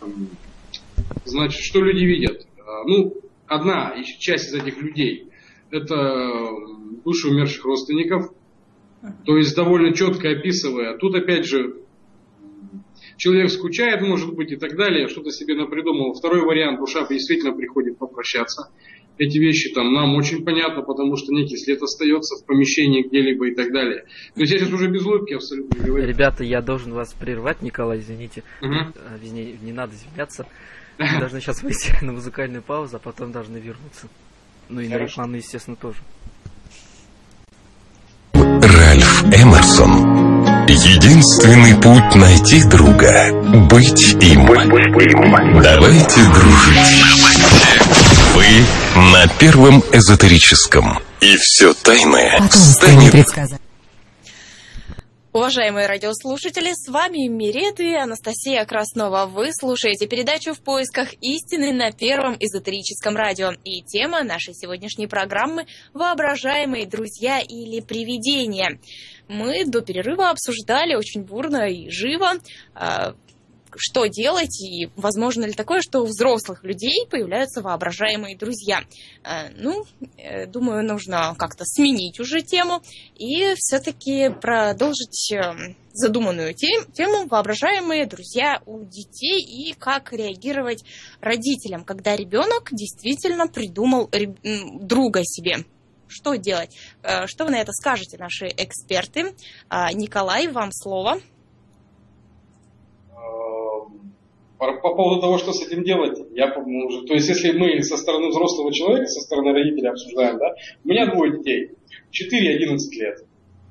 значит, что люди видят? А, ну, одна часть из этих людей – это м, души умерших родственников, то есть довольно четко описывая. Тут опять же человек скучает, может быть, и так далее, что-то себе напридумал. Второй вариант, душа действительно приходит попрощаться. Эти вещи там нам очень понятно, потому что некий след остается в помещении где-либо и так далее. То есть я сейчас уже без улыбки абсолютно говорю. Ребята, я должен вас прервать, Николай, извините. Мгм. А, Не, не надо извиняться. Мы должны сейчас выйти на музыкальную паузу, а потом должны вернуться. Ну и на рекламу, естественно, тоже. Ральф Эмерсон. Единственный путь найти друга – быть им. Давайте дружить. Вы на первом эзотерическом. И все тайное станет. Уважаемые радиослушатели, с вами Мирет и Анастасия Краснова. Вы слушаете передачу «В поисках истины» на Первом эзотерическом радио. И тема нашей сегодняшней программы «Воображаемые друзья или привидения». Мы до перерыва обсуждали очень бурно и живо, а, что делать и возможно ли такое, что у взрослых людей появляются воображаемые друзья. А, Ну, э, думаю, нужно как-то сменить уже тему и все-таки продолжить э, задуманную тем- тему воображаемые друзья у детей и как реагировать родителям, когда ребенок действительно придумал друга себе. Что делать? Э, Что вы на это скажете, наши эксперты? Николай, вам слово. По, по поводу того, что с этим делать, я по-моему, уже, то есть если мы со стороны взрослого человека, со стороны родителей обсуждаем, да, у меня двое детей, 4 и 11 лет.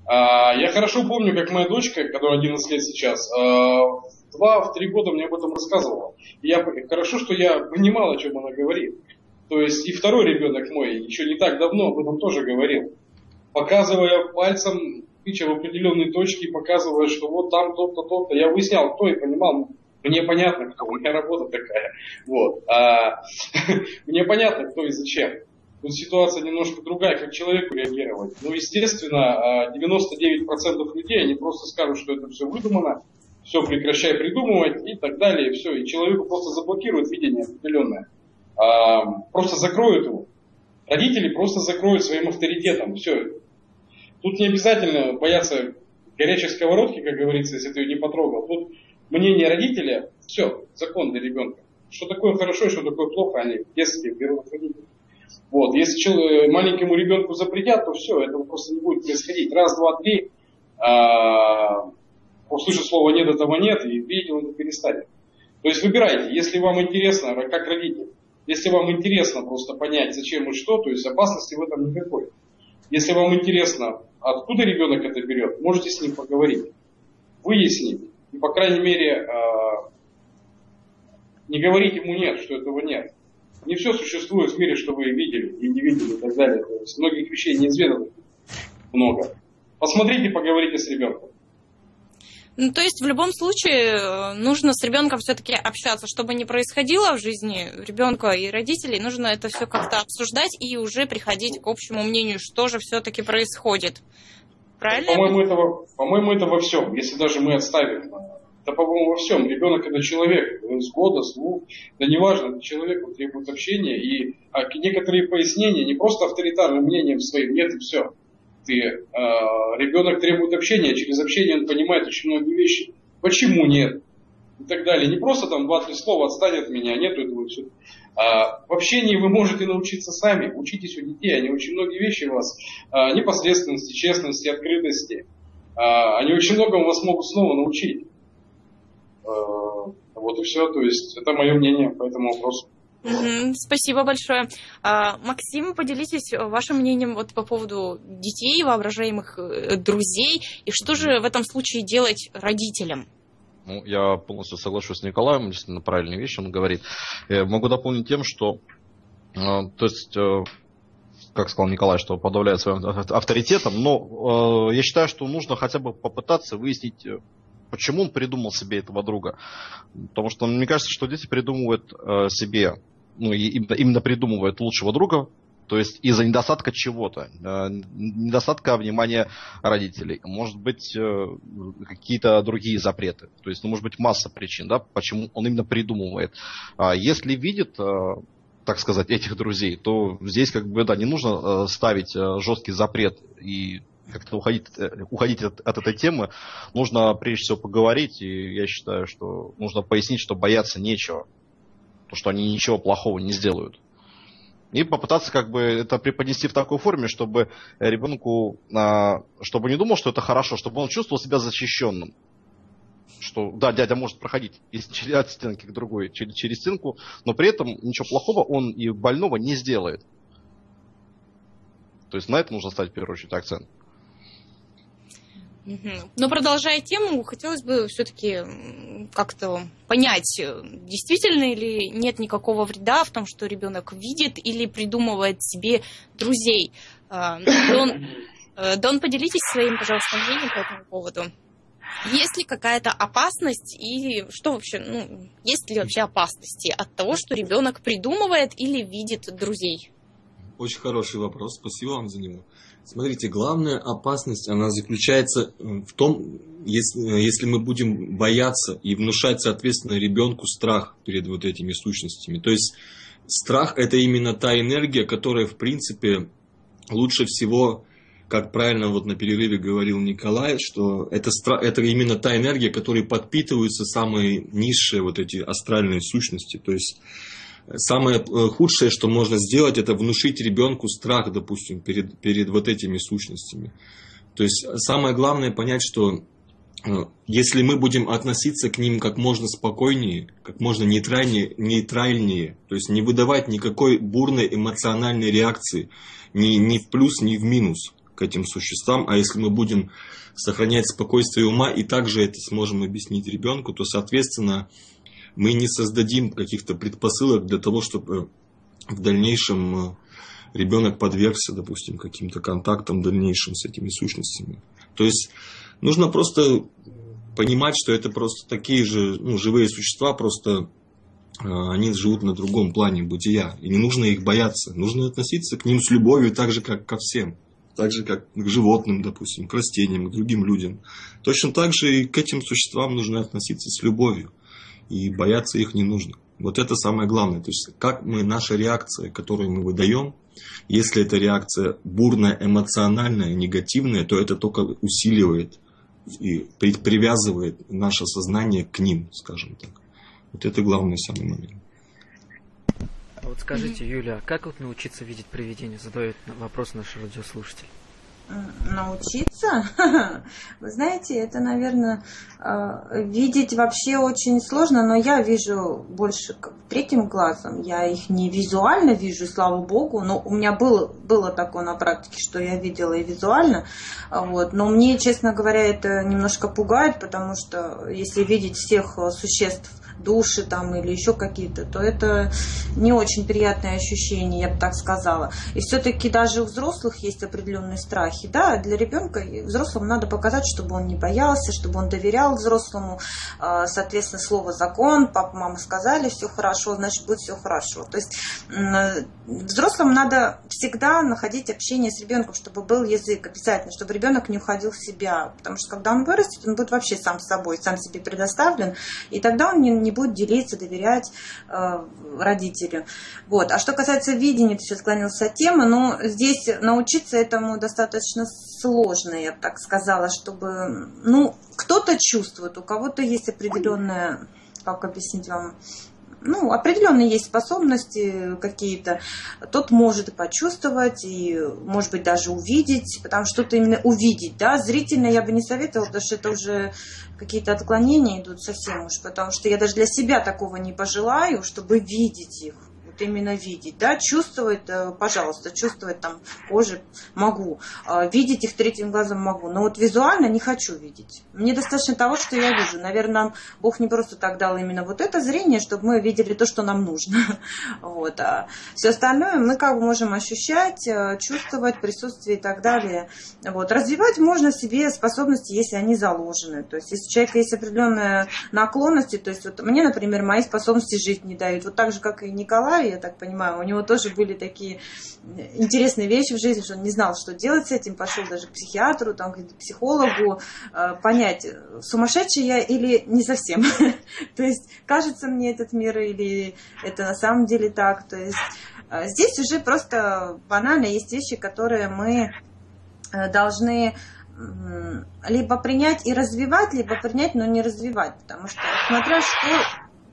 А, я хорошо помню, как моя дочка, которая 11 лет сейчас, а, в два, в три года мне об этом рассказывала. И я, хорошо, что я понимал, о чем она говорит. То есть и второй ребенок мой еще не так давно об этом тоже говорил. Показывая пальцем, тыча в определенные точки, показывая, что вот там то-то, то-то. Я выяснял, кто и понимал, мне понятно, какая у меня работа такая. Вот. А, мне понятно, кто и зачем. Тут ситуация немножко другая, как человеку реагировать. Ну, естественно, а, 99% людей, они просто скажут, что это все выдумано, все прекращай придумывать и так далее, и все. И человеку просто заблокируют видение определенное. А, Просто закроют его. Родители просто закроют своим авторитетом. Все. Тут не обязательно бояться горячей сковородки, как говорится, если ты ее не потрогал. Тут мнение родителя, все, закон для ребенка. Что такое хорошо что такое плохо, они в детстве берут от родителей. Вот. Если чел- маленькому ребенку запретят, то все, этого просто не будет происходить. Раз, два, три, а, услышит слово нет, этого нет, и видеть он перестанет. То есть выбирайте, если вам интересно, как родитель, если вам интересно просто понять, зачем и что, то есть опасности в этом никакой. Если вам интересно, откуда ребенок это берет, можете с ним поговорить, выяснить, и, по крайней мере, а, не говорить ему нет, что этого нет. Не все существует в мире, что вы видели и не видели и так далее. То есть многих вещей неизведанных много. Посмотрите, поговорите с ребенком. Ну, то есть в любом случае э, нужно с ребенком все-таки общаться, чтобы не происходило в жизни ребенка и родителей, нужно это все как-то обсуждать и уже приходить к общему мнению, что же все-таки происходит. Правильно? По-моему, это, по-моему, это во всем. Если даже мы отставим да, по-моему, во всем. Ребенок это человек, с года, с двух, да неважно, человеку требует общения, и а некоторые пояснения, не просто авторитарным мнением своим, нет и все. Ты, э, ребенок требует общения, через общение он понимает очень многие вещи. Почему нет? И так далее. Не просто там два-три слова отстань от меня, нету этого все. А, в общении вы можете научиться сами, учитесь у детей, они очень многие вещи вас, а, непосредственности, честности, открытости, а, они очень многому вас могут снова научить. Э, вот и все. То есть это мое мнение по этому вопросу. спасибо большое. А, Максим, поделитесь вашим мнением вот по поводу детей, воображаемых э, друзей, и что же в этом случае делать родителям? Ну, я полностью соглашусь с Николаем, действительно правильные вещи он говорит. Я э, могу дополнить тем, что, то есть, как сказал Николай, что подавляет своим авторитетом, но я считаю, что нужно хотя бы попытаться выяснить Почему он придумал себе этого друга? Потому что мне кажется, что дети придумывают э, себе, ну, именно, именно придумывают лучшего друга, то есть из-за недостатка чего-то, э, недостатка внимания родителей, может быть э, какие-то другие запреты, то есть, ну, может быть масса причин, да, почему он именно придумывает. А если видит э, так сказать, этих друзей, то здесь как бы, да, не нужно ставить жесткий запрет и как-то уходить, э, уходить от, от этой темы, нужно прежде всего поговорить, и я считаю, что нужно пояснить, что бояться нечего, то, что они ничего плохого не сделают. И попытаться как бы это преподнести в такой форме, чтобы ребенку, а, чтобы не думал, что это хорошо, чтобы он чувствовал себя защищенным. Что да, дядя может проходить от стенки к другой через, через стенку, но при этом ничего плохого он и больного не сделает. То есть на это нужно ставить в первую очередь акцент. Но продолжая тему, хотелось бы все-таки как-то понять, действительно или нет никакого вреда в том, что ребенок видит или придумывает себе друзей. А, Дон, э, Дон, поделитесь своим, пожалуйста, мнением по этому поводу. Есть ли какая-то опасность и что вообще, ну, есть ли вообще опасности от того, что ребенок придумывает или видит друзей? Очень хороший вопрос, спасибо вам за него. Смотрите, главная опасность, она заключается в том, если, если мы будем бояться и внушать, соответственно, ребенку страх перед вот этими сущностями. То есть страх это именно та энергия, которая, в принципе, лучше всего, как правильно вот на перерыве говорил Николай, что это, страх, это именно та энергия, которой подпитываются самые низшие вот эти астральные сущности. То есть самое э, худшее, что можно сделать, это внушить ребенку страх, допустим, перед, перед вот этими сущностями. То есть самое главное понять, что э, если мы будем относиться к ним как можно спокойнее, как можно нейтральнее, нейтральнее то есть не выдавать никакой бурной эмоциональной реакции, ни, ни в плюс, ни в минус к этим существам, а если мы будем сохранять спокойствие ума и также это сможем объяснить ребенку, то, соответственно, мы не создадим каких-то предпосылок для того, чтобы в дальнейшем э, ребенок подвергся, допустим, каким-то контактам дальнейшим с этими сущностями. То есть нужно просто понимать, что это просто такие же ну, живые существа, просто э, они живут на другом плане бытия. И не нужно их бояться. Нужно относиться к ним с любовью так же, как ко всем. Так же, как к животным, допустим, к растениям, к другим людям. Точно так же и к этим существам нужно относиться с любовью и бояться их не нужно. Вот это самое главное. То есть, как мы, наша реакция, которую мы выдаем, если эта реакция бурная, эмоциональная, негативная, то это только усиливает и привязывает наше сознание к ним, скажем так. Вот это главный самый момент. А вот скажите, Юля, как вот научиться видеть привидения? Задает вопрос наш радиослушатель научиться. Вы знаете, это, наверное, э, видеть вообще очень сложно, но я вижу больше третьим глазом. Я их не визуально вижу, слава богу, но у меня было, было такое на практике, что я видела и визуально. Вот. Но мне, честно говоря, это немножко пугает, потому что если видеть всех существ души там или еще какие-то, то это не очень приятное ощущение, я бы так сказала. И все-таки даже у взрослых есть определенные страхи. Да, для ребенка взрослому надо показать, чтобы он не боялся, чтобы он доверял взрослому. А, соответственно, слово закон, папа, мама сказали, все хорошо, значит, будет все хорошо. То есть взрослым надо всегда находить общение с ребенком, чтобы был язык обязательно, чтобы ребенок не уходил в себя. Потому что когда он вырастет, он будет вообще сам собой, сам себе предоставлен, и тогда он не, не будет делиться, доверять э, родителю. Вот. А что касается видения, ты сейчас склонился от темы, но здесь научиться этому достаточно сложно, я так сказала, чтобы, ну, кто-то чувствует, у кого-то есть определенная, как объяснить вам, ну, определенные есть способности какие-то, тот может почувствовать и, может быть, даже увидеть, потому что что-то именно увидеть, да, зрительно я бы не советовала, потому что это уже какие-то отклонения идут совсем уж, потому что я даже для себя такого не пожелаю, чтобы видеть их вот именно видеть, да, чувствовать, э, пожалуйста, чувствовать там кожи могу, а, видеть их третьим глазом могу, но вот визуально не хочу видеть. Мне достаточно того, что я вижу. Наверное, Бог не просто так дал именно вот это зрение, чтобы мы видели то, что нам нужно. Вот. А все остальное мы как бы можем ощущать, э, чувствовать присутствие и так далее. Вот. Развивать можно себе способности, если они заложены. То есть, если у человека есть определенные наклонности, то есть, вот мне, например, мои способности жить не дают. Вот так же, как и Николай, я так понимаю. У него тоже были такие интересные вещи в жизни, что он не знал, что делать с этим, пошел даже к психиатру, там, к психологу, э, понять, сумасшедший я или не совсем. То есть, кажется мне этот мир или это на самом деле так. То есть, э, здесь уже просто банально есть вещи, которые мы э, должны либо принять и развивать, либо принять, но не развивать. Потому что, смотря что,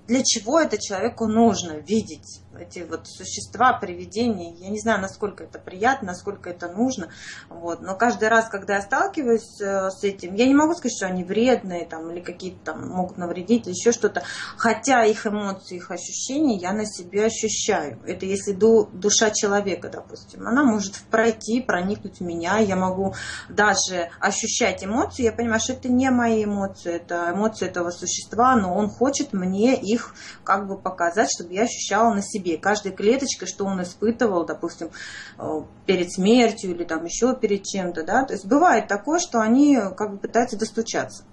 для чего это человеку нужно видеть эти вот существа, привидения. Я не знаю, насколько это приятно, насколько это нужно. Вот. Но каждый раз, когда я сталкиваюсь э, с этим, я не могу сказать, что они вредные там, или какие-то там могут навредить, или еще что-то. Хотя их эмоции, их ощущения я на себе ощущаю. Это если ду, душа человека, допустим. Она может пройти, проникнуть в меня. Я могу даже ощущать эмоции. Я понимаю, что это не мои эмоции, это эмоции этого существа, но он хочет мне их как бы показать, чтобы я ощущала на себе себе, каждой клеточкой, что он испытывал, допустим, э, перед смертью или там еще перед чем-то, да, то есть бывает такое, что они как бы пытаются достучаться.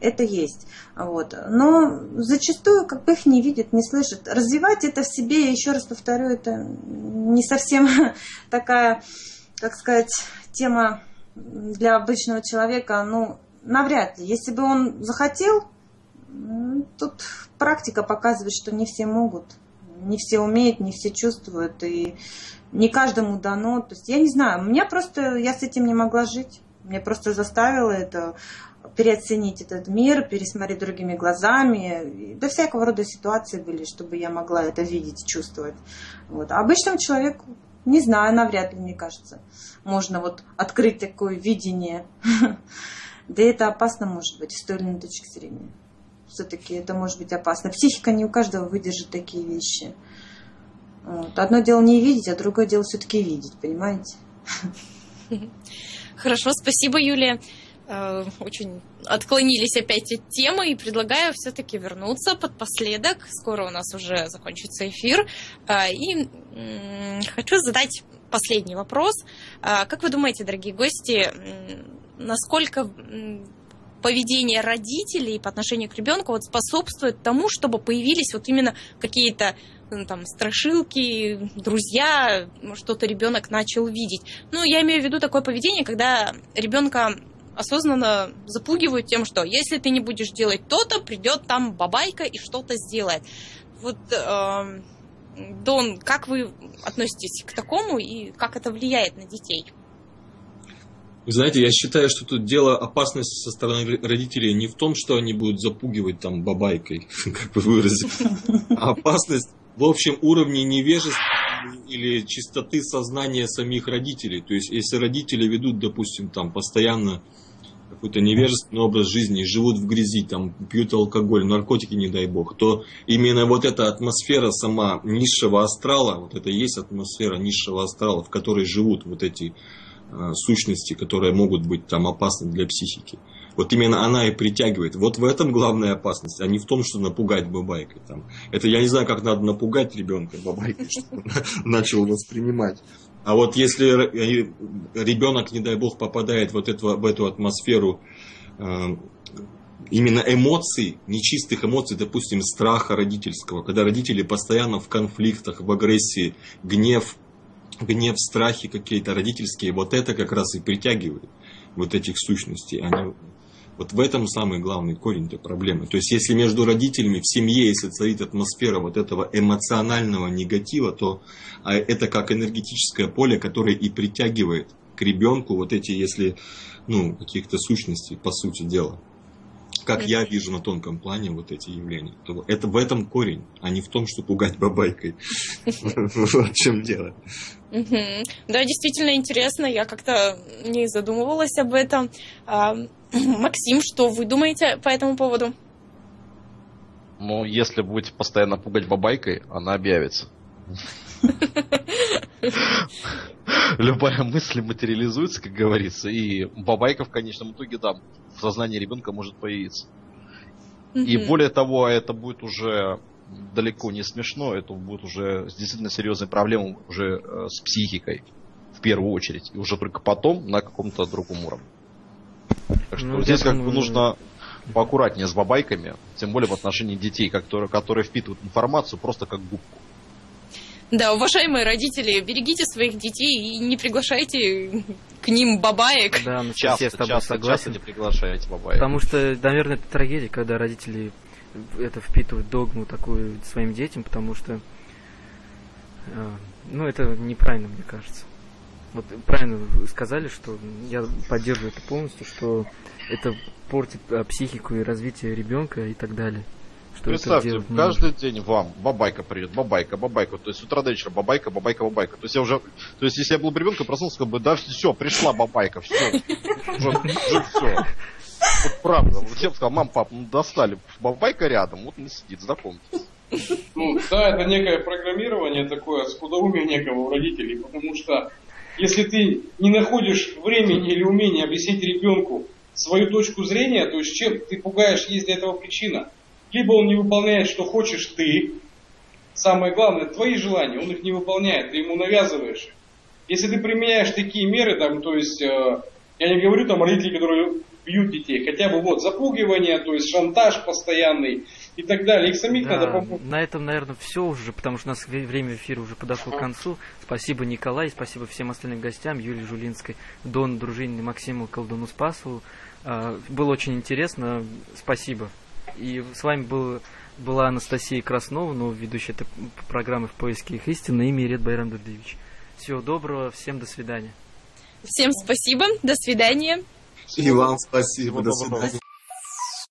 Это есть. Вот. Но зачастую как бы их не видят, не слышат. Развивать это в себе, я еще раз повторю, это не совсем такая, как сказать, тема для обычного человека, ну, навряд ли. Если бы он захотел, тут практика показывает, что не все могут не все умеют, не все чувствуют, и не каждому дано. То есть я не знаю, у меня просто, я с этим не могла жить. Меня просто заставило это переоценить этот мир, пересмотреть другими глазами. Да всякого рода ситуации были, чтобы я могла это видеть, чувствовать. Вот. А обычному человеку, не знаю, навряд ли, мне кажется, можно вот открыть такое видение. Да это опасно может быть с той или иной точки зрения все-таки это может быть опасно. Психика не у каждого выдержит такие вещи. Вот. Одно дело не видеть, а другое дело все-таки видеть, понимаете? Хорошо, спасибо, Юлия. Э, очень отклонились опять от темы и предлагаю все-таки вернуться под последок. Скоро у нас уже закончится эфир. Э, и хочу задать последний вопрос. Э, как вы думаете, дорогие гости, насколько поведение родителей по отношению к ребенку вот способствует тому, чтобы появились вот именно какие-то ну, там страшилки, друзья, что-то ребенок начал видеть. Ну, я имею в виду такое поведение, когда ребенка осознанно запугивают тем, что если ты не будешь делать то-то, придет там бабайка и что-то сделает. Вот, э, Дон, как вы относитесь к такому и как это влияет на детей? Вы знаете, я считаю, что тут дело опасности со стороны родителей не в том, что они будут запугивать там бабайкой, как вы выразились, а опасность в общем уровне невежества или чистоты сознания самих родителей. То есть, если родители ведут, допустим, там постоянно какой-то невежественный образ жизни, живут в грязи, там, пьют алкоголь, наркотики, не дай бог, то именно вот эта атмосфера сама низшего астрала, вот это и есть атмосфера низшего астрала, в которой живут вот эти сущности, которые могут быть там опасны для психики. Вот именно она и притягивает. Вот в этом главная опасность, а не в том, что напугать бабайкой. Там. Это я не знаю, как надо напугать ребенка бабайкой, чтобы он начал воспринимать. А вот если ребенок, не дай бог, попадает вот это, в эту атмосферу э, именно эмоций, нечистых эмоций, допустим, страха родительского, когда родители постоянно в конфликтах, в агрессии, гнев, гнев, страхи какие-то родительские, вот это как раз и притягивает вот этих сущностей. Они, вот в этом самый главный корень этой проблемы. То есть, если между родителями в семье, если царит атмосфера вот этого эмоционального негатива, то а, это как энергетическое поле, которое и притягивает к ребенку вот эти, если, ну, каких-то сущностей, по сути дела как я вижу на тонком плане вот эти явления. То это в этом корень, а не в том, что пугать бабайкой. В чем дело. Да, действительно интересно. Я как-то не задумывалась об этом. А, Максим, что вы думаете по этому поводу? Ну, если будете постоянно пугать бабайкой, она объявится. Любая мысль материализуется, как говорится, и бабайка в конечном итоге, да, в сознании ребенка может появиться. И более того, это будет уже далеко не смешно, это будет уже действительно серьезной проблемой уже э, с психикой в первую очередь, и уже только потом на каком-то другом уровне. Так что ну, здесь как бы нужно поаккуратнее с бабайками, тем более в отношении детей, которые, которые впитывают информацию просто как губку. Да, уважаемые родители, берегите своих детей и не приглашайте к ним бабаек. Да, ну, часто, я с тобой часто, согласен. Часто не приглашайте бабаек. Потому что, наверное, это трагедия, когда родители это впитывают догму такую своим детям, потому что, э, ну, это неправильно, мне кажется. Вот правильно вы сказали, что я поддерживаю это полностью, что это портит э, психику и развитие ребенка и так далее. Что Представьте, каждый день вам бабайка придет, бабайка, бабайка. То есть с утра до вечера бабайка, бабайка, бабайка. То есть я уже, то есть если я был бы ребенком, проснулся, как бы, да, все, пришла бабайка, все. Уже, уже все. Вот правда. Вот я бы сказал, мам, пап, ну достали, бабайка рядом, вот не сидит, знакомьтесь. Ну, да, это некое программирование такое, скудоумие некого у родителей, потому что если ты не находишь времени или умения объяснить ребенку свою точку зрения, то есть чем ты пугаешь, есть для этого причина – либо он не выполняет, что хочешь ты, самое главное, твои желания, он их не выполняет, ты ему навязываешь. Если ты применяешь такие меры, там, то есть, э, я не говорю там родители, которые бьют детей, хотя бы вот запугивание, то есть шантаж постоянный и так далее. Их самих да, надо помочь. На этом, наверное, все уже, потому что у нас время эфира уже подошло к концу. Спасибо Николай, спасибо всем остальным гостям, Юлии Жулинской, Дон Дружининой, Максиму Колдуну Спасову. Э, было очень интересно, спасибо. И с вами был, была Анастасия Краснова, ну, ведущая этой программы «В поиске их истины» и Мирет Байрам Дудевич. Всего доброго, всем до свидания. Всем спасибо, до свидания. И вам спасибо, до свидания.